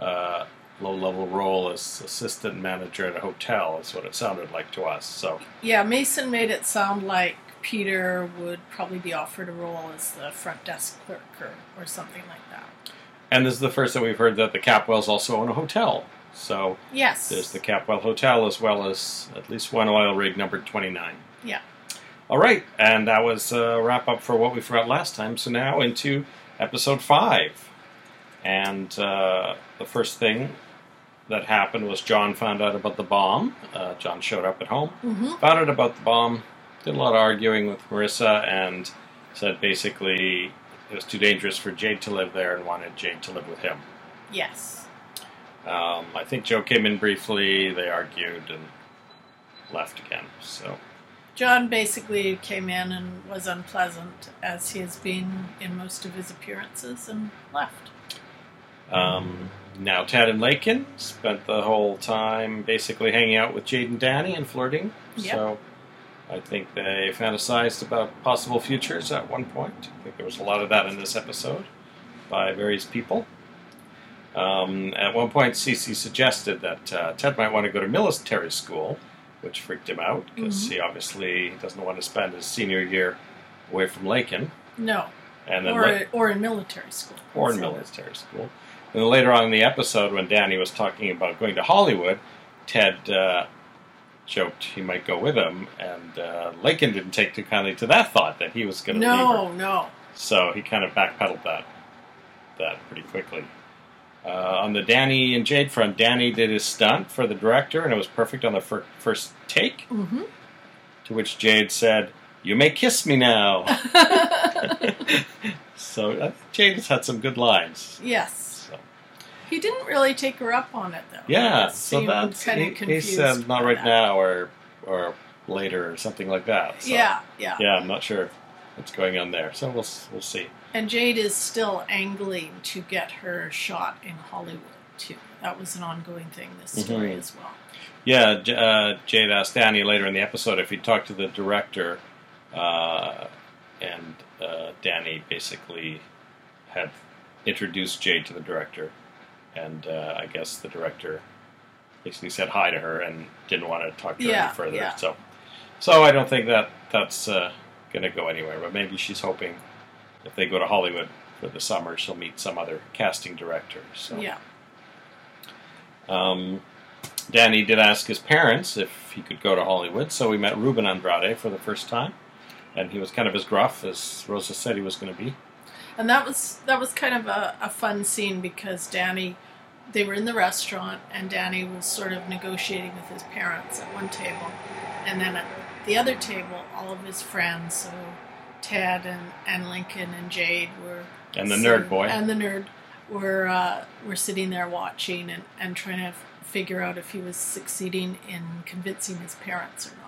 uh, low level role as assistant manager at a hotel. Is what it sounded like to us. So Yeah, Mason made it sound like Peter would probably be offered a role as the front desk clerk or, or something like that. And this is the first that we've heard that the Capwells also own a hotel. So Yes. there's the Capwell Hotel as well as at least one oil rig numbered 29. Yeah. All right, and that was a wrap up for what we forgot last time. So now into episode 5. And uh, the first thing that happened was John found out about the bomb. Uh, John showed up at home, hmm found out about the bomb, did a lot of arguing with Marissa, and said basically it was too dangerous for Jade to live there and wanted Jade to live with him. Yes. Um, I think Joe came in briefly. They argued and left again. So John basically came in and was unpleasant, as he has been in most of his appearances, and left. um, now Tad and Laken spent the whole time basically hanging out with Jade and Danny and flirting. Yep. So I think they fantasized about possible futures at one point. I think there was a lot of that in this episode by various people. Um, at one point, Cece suggested that uh, Ted might want to go to military school, which freaked him out because Mhm. he obviously doesn't want to spend his senior year away from Laken. No. And then Or, la- or in military school. or in So- military school. And then later on in the episode, when Danny was talking about going to Hollywood, Ted uh, joked he might go with him, and uh, Laken didn't take too kindly to that thought that he was going to. No, no. So he kind of backpedaled that that pretty quickly. Uh, on the Danny and Jade front, Danny did his stunt for the director, and it was perfect on the fir- first take. hmm To which Jade said, "You may kiss me now." so uh, Jade has had some good lines. yes. So. He didn't really take her up on it, though. Yeah, so that's he, he said not right that. now or or later or something like that. So, Yeah, yeah, yeah, I'm not sure what's going on there. So we'll we'll see. And Jade is still angling to get her shot in Hollywood, too. That was an ongoing thing, this story Mhm. as well. Yeah, J- uh, Jade asked Danny later in the episode if he'd talked to the director, uh, and uh, Danny basically had introduced Jade to the director, and uh, I guess the director basically said hi to her and didn't want to talk to her Yeah, any further. yeah. So, so I don't think that that's uh, going to go anywhere. But maybe she's hoping if they go to Hollywood for the summer, she'll meet some other casting director. So. Yeah. Um, Danny did ask his parents if he could go to Hollywood, so we met Ruben Andrade for the first time, and he was kind of as gruff as Rosa said he was going to be. And that was that was kind of a, a fun scene because Danny, they were in the restaurant and Danny was sort of negotiating with his parents at one table, and then at the other table, all of his friends, so Ted and, and Laken and Jade were And the sitting- nerd boy. and the nerd were uh, were sitting there watching and, and trying to figure out if he was succeeding in convincing his parents or not.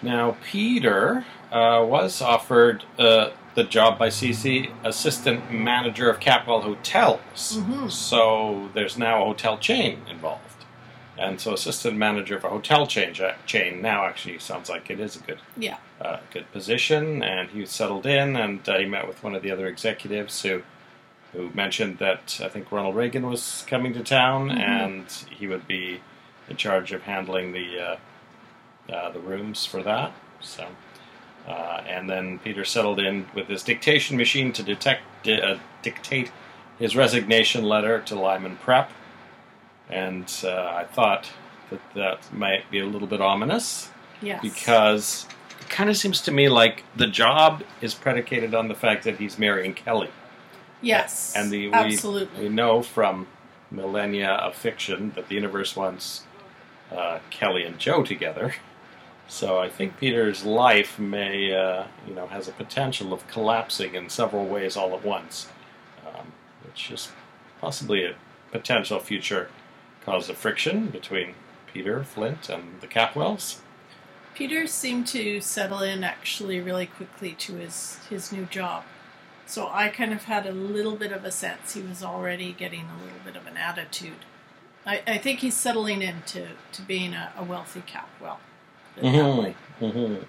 Now, Peter uh, was offered uh, the job by CC, assistant manager of Capwell Hotels. Mhm. So there's now a hotel chain involved. And so, assistant manager of a hotel chain, chain now actually sounds like it is a good Yeah. uh, good position, and he settled in, and uh, he met with one of the other executives who who mentioned that I think Ronald Reagan was coming to town, Mhm. and he would be in charge of handling the uh, uh, the rooms for that. So, uh, and then Peter settled in with his dictation machine to detect uh, dictate his resignation letter to Lyman Prep, and uh, I thought that that might be a little bit ominous Yes. because it kind of seems to me like the job is predicated on the fact that he's marrying Kelly. yes. And the we, absolutely. we know from millennia of fiction that the universe wants uh, Kelly and Joe together. So I think Peter's life may, uh, you know, has a potential of collapsing in several ways all at once, um, which is possibly a potential future cause of friction between Peter Flint and the Capwells. Peter seemed to settle in actually really quickly to his, his new job. So I kind of had a little bit of a sense he was already getting a little bit of an attitude. I, I think he's settling into to being a, a wealthy Capwell. put it that way. Mhm.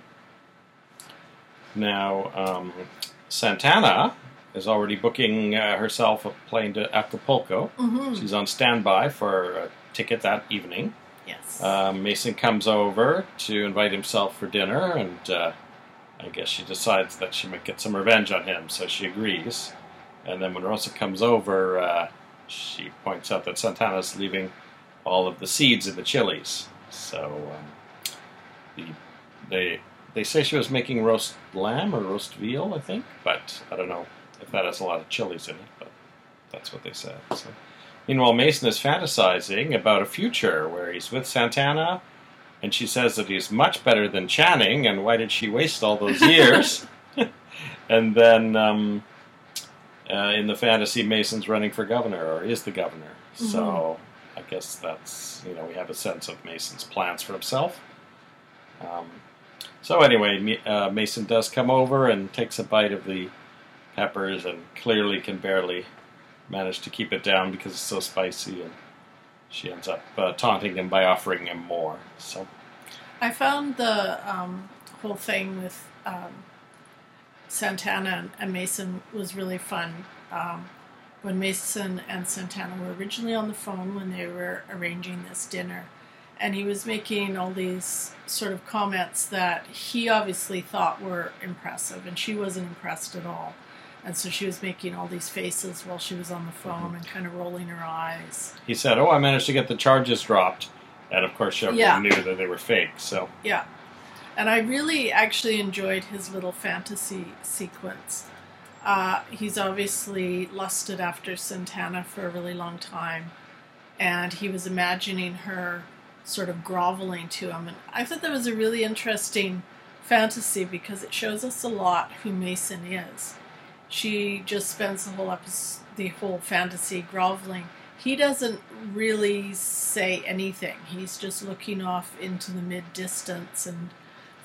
Now, um, Santana is already booking uh, herself a plane to Acapulco. Mhm. She's on standby for a ticket that evening. Yes. Um, Mason comes over to invite himself for dinner, and uh, I guess she decides that she might get some revenge on him, so she agrees. And then when Rosa comes over, uh, she points out that Santana's leaving all of the seeds in the chilies. So um, the, they they say she was making roast lamb or roast veal, I think, but I don't know if that has a lot of chilies in it. But that's what they said. So. Meanwhile, Mason is fantasizing about a future where he's with Santana, and she says that he's much better than Channing, and why did she waste all those years? and then um, uh, in the fantasy, Mason's running for governor, or is the governor. So I guess that's, you know, we have a sense of Mason's plans for himself. Um, so anyway, uh, Mason does come over and takes a bite of the peppers and clearly can barely manage to keep it down because it's so spicy, and she ends up uh, taunting him by offering him more. So I found the um, whole thing with um, Santana and, Mason was really fun. Um, when Mason and Santana were originally on the phone when they were arranging this dinner, and he was making all these sort of comments that he obviously thought were impressive, and she wasn't impressed at all. And so she was making all these faces while she was on the phone and kind of rolling her eyes. he said, "Oh, I managed to get the charges dropped," and of course, everyone Yeah. knew that they were fake. So Yeah. And I really actually enjoyed his little fantasy sequence. Uh, he's obviously lusted after Santana for a really long time, and he was imagining her sort of groveling to him. And I thought that was a really interesting fantasy because it shows us a lot who Mason is. She just spends the whole episode, the whole fantasy groveling. He doesn't really say anything. He's just looking off into the mid distance and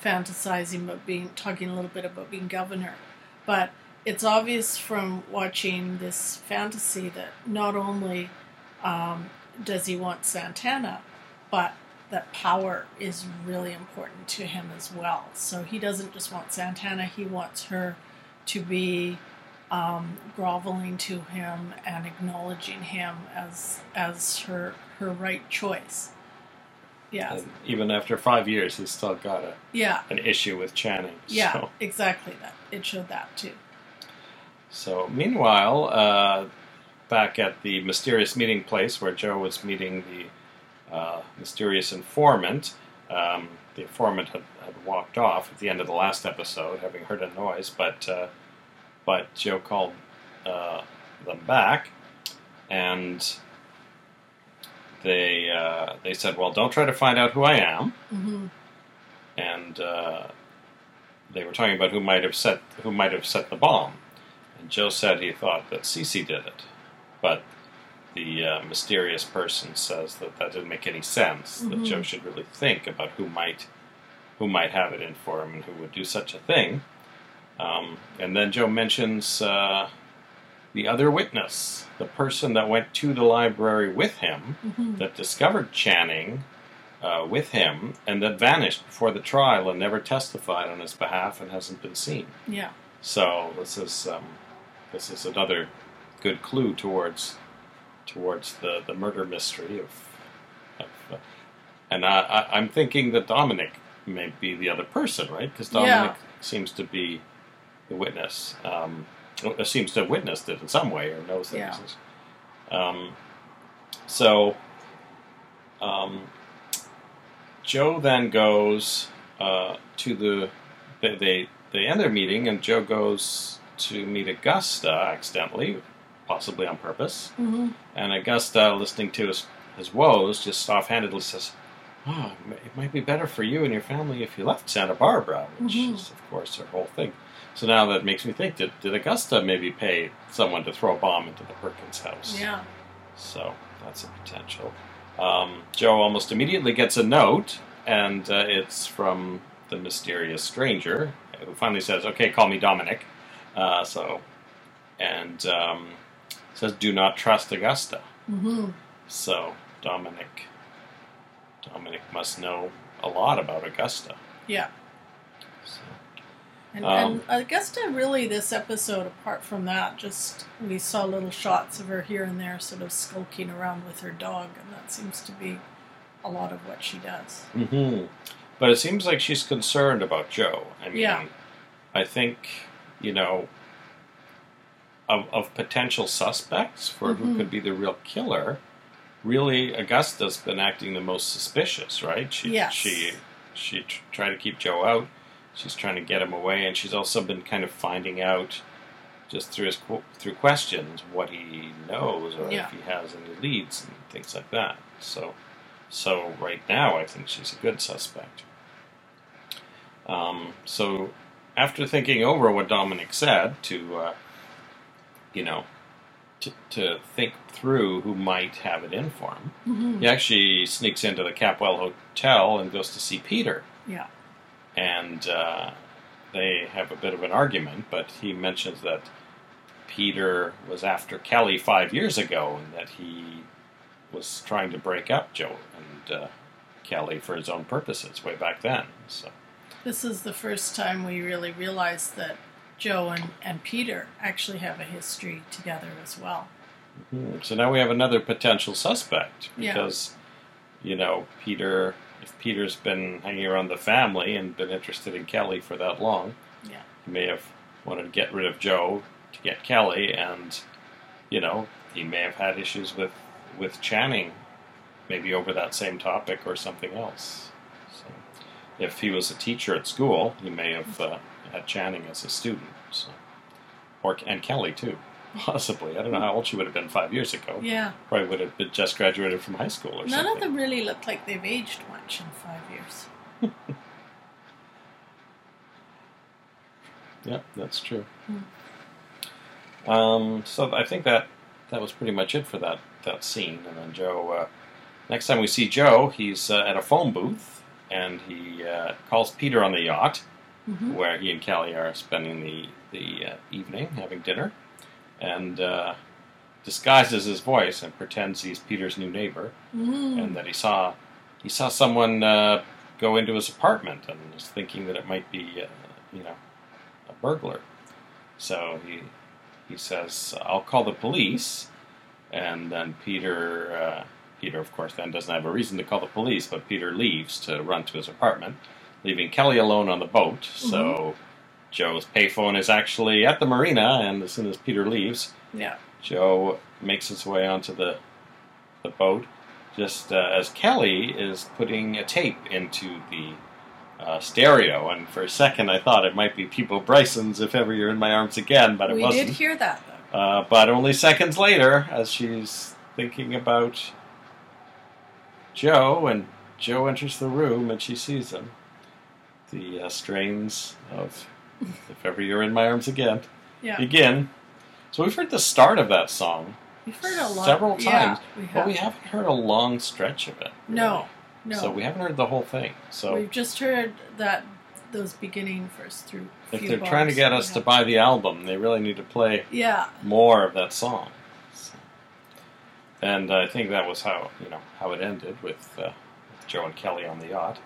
fantasizing about being talking a little bit about being governor. But it's obvious from watching this fantasy that not only um, does he want Santana, but that power is really important to him as well. So he doesn't just want Santana; he wants her to be um, groveling to him and acknowledging him as as her her right choice. Yeah, And even after five years, he's still got a, yeah, an issue with Channing. yeah, So, exactly that. It showed that too. so meanwhile, uh, back at the mysterious meeting place where Joe was meeting the uh, mysterious informant, um, the informant had, had walked off at the end of the last episode, having heard a noise, but uh, but Joe called uh, them back, and they uh, they said, "Well, don't try to find out who I am." hmm and uh, they were talking about who might have set who might have set the bomb. And Joe said he thought that Cece did it, but the uh, mysterious person says that that didn't make any sense. That Mhm. Joe should really think about who might who might have it in for him and who would do such a thing. Um, and then Joe mentions uh, the other witness, the person that went to the library with him hmm that discovered Channing uh, with him and that vanished before the trial and never testified on his behalf and hasn't been seen. Yeah, So this is um, this is another good clue towards towards the, the murder mystery of, of uh, and I, I, I'm thinking that Dominic may be the other person, right? Because Dominic seems to be the witness. Um, seems to have witnessed it in some way or knows that Yeah. Um, so um, Joe then goes uh, to the they, they they end their meeting and Joe goes to meet Augusta accidentally, possibly on purpose. hmm And Augusta, listening to his his woes, just offhandedly says, "Oh, it might be better for you and your family if you left Santa Barbara," which Mhm. is, of course, her whole thing. So now that makes me think: Did, did Augusta maybe pay someone to throw a bomb into the Perkins house? yeah, So that's a potential. Um, Joe almost immediately gets a note, and uh, it's from the mysterious stranger who finally says, "Okay, call me Dominic." Uh, so, and um, says, "Do not trust Augusta." hmm So Dominic, Dominic must know a lot about Augusta. yeah. So, And, Um, and Augusta, really, this episode, apart from that, just we saw little shots of her here and there, sort of skulking around with her dog, and that seems to be a lot of what she does. hmm But it seems like she's concerned about Joe. I mean, Yeah. I think you know of, of potential suspects for who Mhm. could be the real killer. Really, Augusta's been acting the most suspicious, right? She Yes. she she tr- tried to keep Joe out. She's trying to get him away, and she's also been kind of finding out just through his through questions what he knows or Yeah. if he has any leads and things like that. So, so right now, I think she's a good suspect. Um, so, after thinking over what Dominic said, to uh, you know, to, to think through who might have it in for him, hmm he actually sneaks into the Capwell Hotel and goes to see Peter Yeah. And uh, they have a bit of an argument. But he mentions that Peter was after Kelly five years ago, and that he was trying to break up Joe and uh, Kelly for his own purposes way back then. So This is the first time we really realized that Joe and, and Peter actually have a history together as well. Hmm, so now we have another potential suspect Yeah. because you know Peter. If Peter's been hanging around the family and been interested in Kelly for that long, Yeah. he may have wanted to get rid of Joe to get Kelly, and you know he may have had issues with with Channing, maybe over that same topic or something else. So, if he was a teacher at school, he may have uh, had Channing as a student, so. or and Kelly too, possibly. I don't know how old she would have been five years ago. Yeah. Probably would have been just graduated from high school or None something. None of them really look like they've aged much in five years. Yeah, that's true. Hmm. Um, so I think that that was pretty much it for that that scene. And then Joe, uh, next time we see Joe, he's uh, at a phone booth and he uh, calls Peter on the yacht hmm where he and Callie are spending the the uh, evening having dinner, and uh, disguises his voice and pretends he's Peter's new neighbor hmm and that he saw he saw someone uh, go into his apartment and was thinking that it might be uh, you know a burglar. So he he says, "I'll call the police," and then Peter, uh, Peter, of course, then doesn't have a reason to call the police, but Peter leaves to run to his apartment, leaving Kelly alone on the boat. So Joe's payphone is actually at the marina, and as soon as Peter leaves, Yeah. Joe makes his way onto the the boat, just uh, as Kelly is putting a tape into the uh, stereo. And for a second, I thought it might be Peabo Bryson's "If Ever You're in My Arms Again," but it we wasn't. We did hear that though. Uh, but only seconds later, as she's thinking about Joe, and Joe enters the room and she sees him. The uh, strains of "If Ever You're in My Arms Again" Yeah. begin. So we've heard the start of that song We've heard a lot. several yeah, times, we but we haven't heard a long stretch of it. No. No. So we haven't heard the whole thing. So We've just heard that those beginning first through. if few they're trying to get us to buy the album, they really need to play Yeah. more of that song. So- And I think that was how you know how it ended with, uh, with Joe and Kelly on the yacht.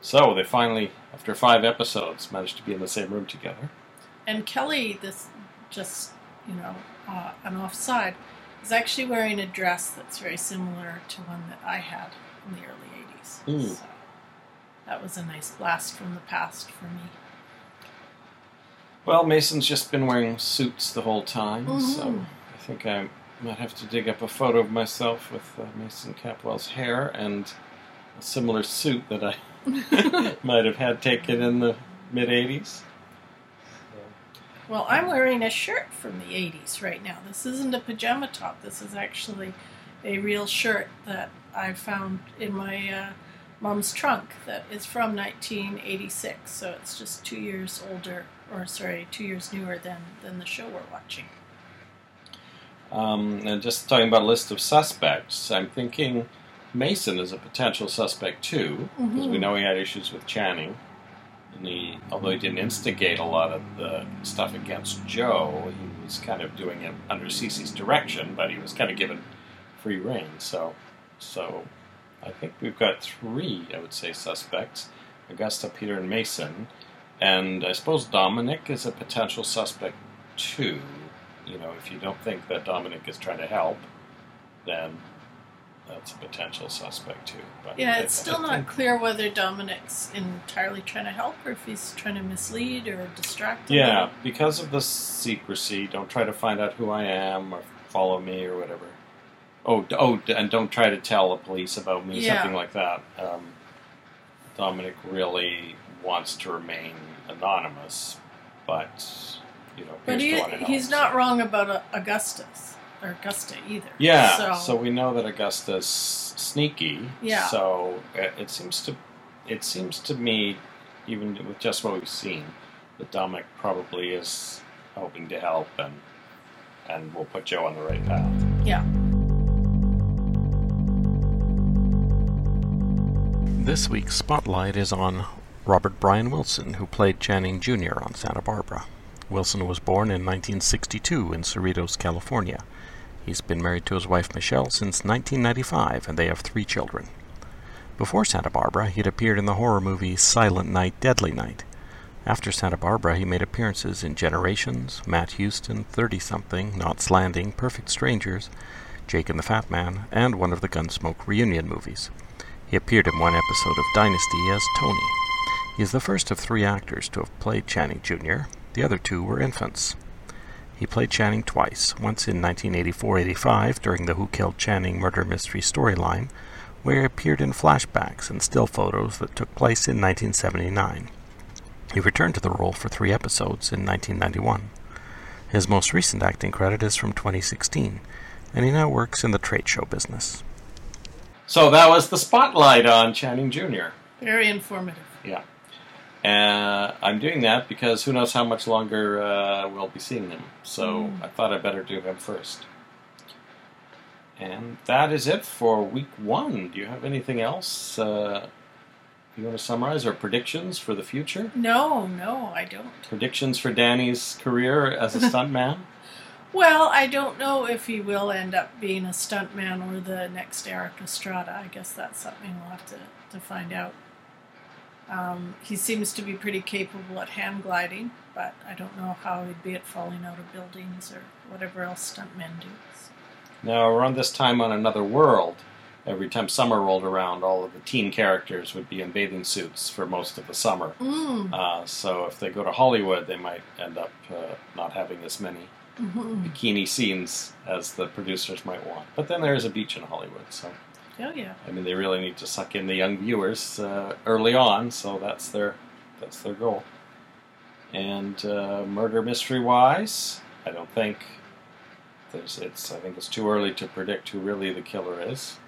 So they finally, after five episodes, managed to be in the same room together. And Kelly, this just you know uh, an offside, is actually wearing a dress that's very similar to one that I had in the early '80s. Mm. So that was a nice blast from the past for me. Well, Mason's just been wearing suits the whole time, so Mhm. I think I might have to dig up a photo of myself with uh, Mason Capwell's hair and a similar suit that I might have had taken in the mid 80s. Well, I'm wearing a shirt from the 80s right now. This isn't a pajama top. This is actually a real shirt that I found in my uh, mom's trunk that is from 1986. So it's just two years older, or sorry, two years newer than, than the show we're watching. Um, and just talking about a list of suspects, I'm thinking Mason is a potential suspect too, because we Mhm. know he had issues with Channing. And he, although he didn't instigate a lot of the stuff against Joe, he was kind of doing it under Cece's direction, but he was kind of given free reign. So, so I think we've got three, I would say, suspects: Augusta, Peter, and Mason. And I suppose Dominic is a potential suspect too. You know, if you don't think that Dominic is trying to help, then that's a potential suspect too. But Yeah, I- it's still not clear whether Dominic's entirely trying to help or if he's trying to mislead or distract. Yeah, little. because of the secrecy, don't try to find out who I am or follow me or whatever. Oh, oh, and don't try to tell the police about me, Yeah. something like that. Um, Dominic really wants to remain anonymous, but you know, But he, he's not wrong about uh, Augustus Augusta either. Yeah, So, so, we know that Augusta's sneaky. Yeah. So it, it seems to, it seems to me, even with just what we've seen, that Dominic probably is hoping to help and and will put Joe on the right path. yeah. This week's spotlight is on Robert Brian Wilson, who played Channing Jr. on Santa Barbara. Wilson was born in 1962 in Cerritos, California. He's been married to his wife Michelle since 1995, and they have three children. Before Santa Barbara, he had appeared in the horror movie Silent Night, Deadly Night. After Santa Barbara, he made appearances in Generations, Matt Houston, 30 Something, Knots Landing, Perfect Strangers, Jake and the Fat Man, and one of the Gunsmoke reunion movies. He appeared in one episode of Dynasty as Tony. He is the first of three actors to have played Channing Jr., the other two were infants. He played Channing twice, once in 1984-85 during the Who Killed Channing murder mystery storyline, where he appeared in flashbacks and still photos that took place in 1979. He returned to the role for three episodes in 1991. His most recent acting credit is from 2016, and he now works in the trade show business. So that was the spotlight on Channing Jr. Very informative. Yeah. Uh, I'm doing that because who knows how much longer uh, we'll be seeing him. So Mm. I thought I'd better do him first. And that is it for week one. Do you have anything else uh, you want to summarize or predictions for the future? No, no, I don't. Predictions for Danny's career as a stuntman? Well, I don't know if he will end up being a stuntman or the next Erik Estrada. I guess that's something we'll have to, to find out. Um, he seems to be pretty capable at hang gliding, but I don't know how he'd be at falling out of buildings or whatever else stuntmen do. So, Now, around this time on Another World, every time summer rolled around, all of the teen characters would be in bathing suits for most of the summer. mm. Uh, so if they go to Hollywood, they might end up uh, not having as many Mhm. bikini scenes as the producers might want. But then there is a beach in Hollywood, so Oh yeah. I mean they really need to suck in the young viewers uh, early on, so that's their that's their goal. And uh, murder mystery wise, I don't think there's it's I think it's too early to predict who really the killer is.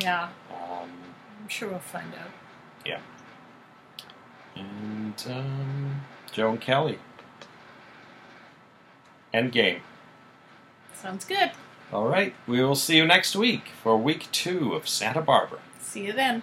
Yeah. Um, I'm sure we'll find out. Yeah. And um, Joan Kelly. Endgame. Sounds good. All right, we will see you next week for week two of Santa Barbara. See you then.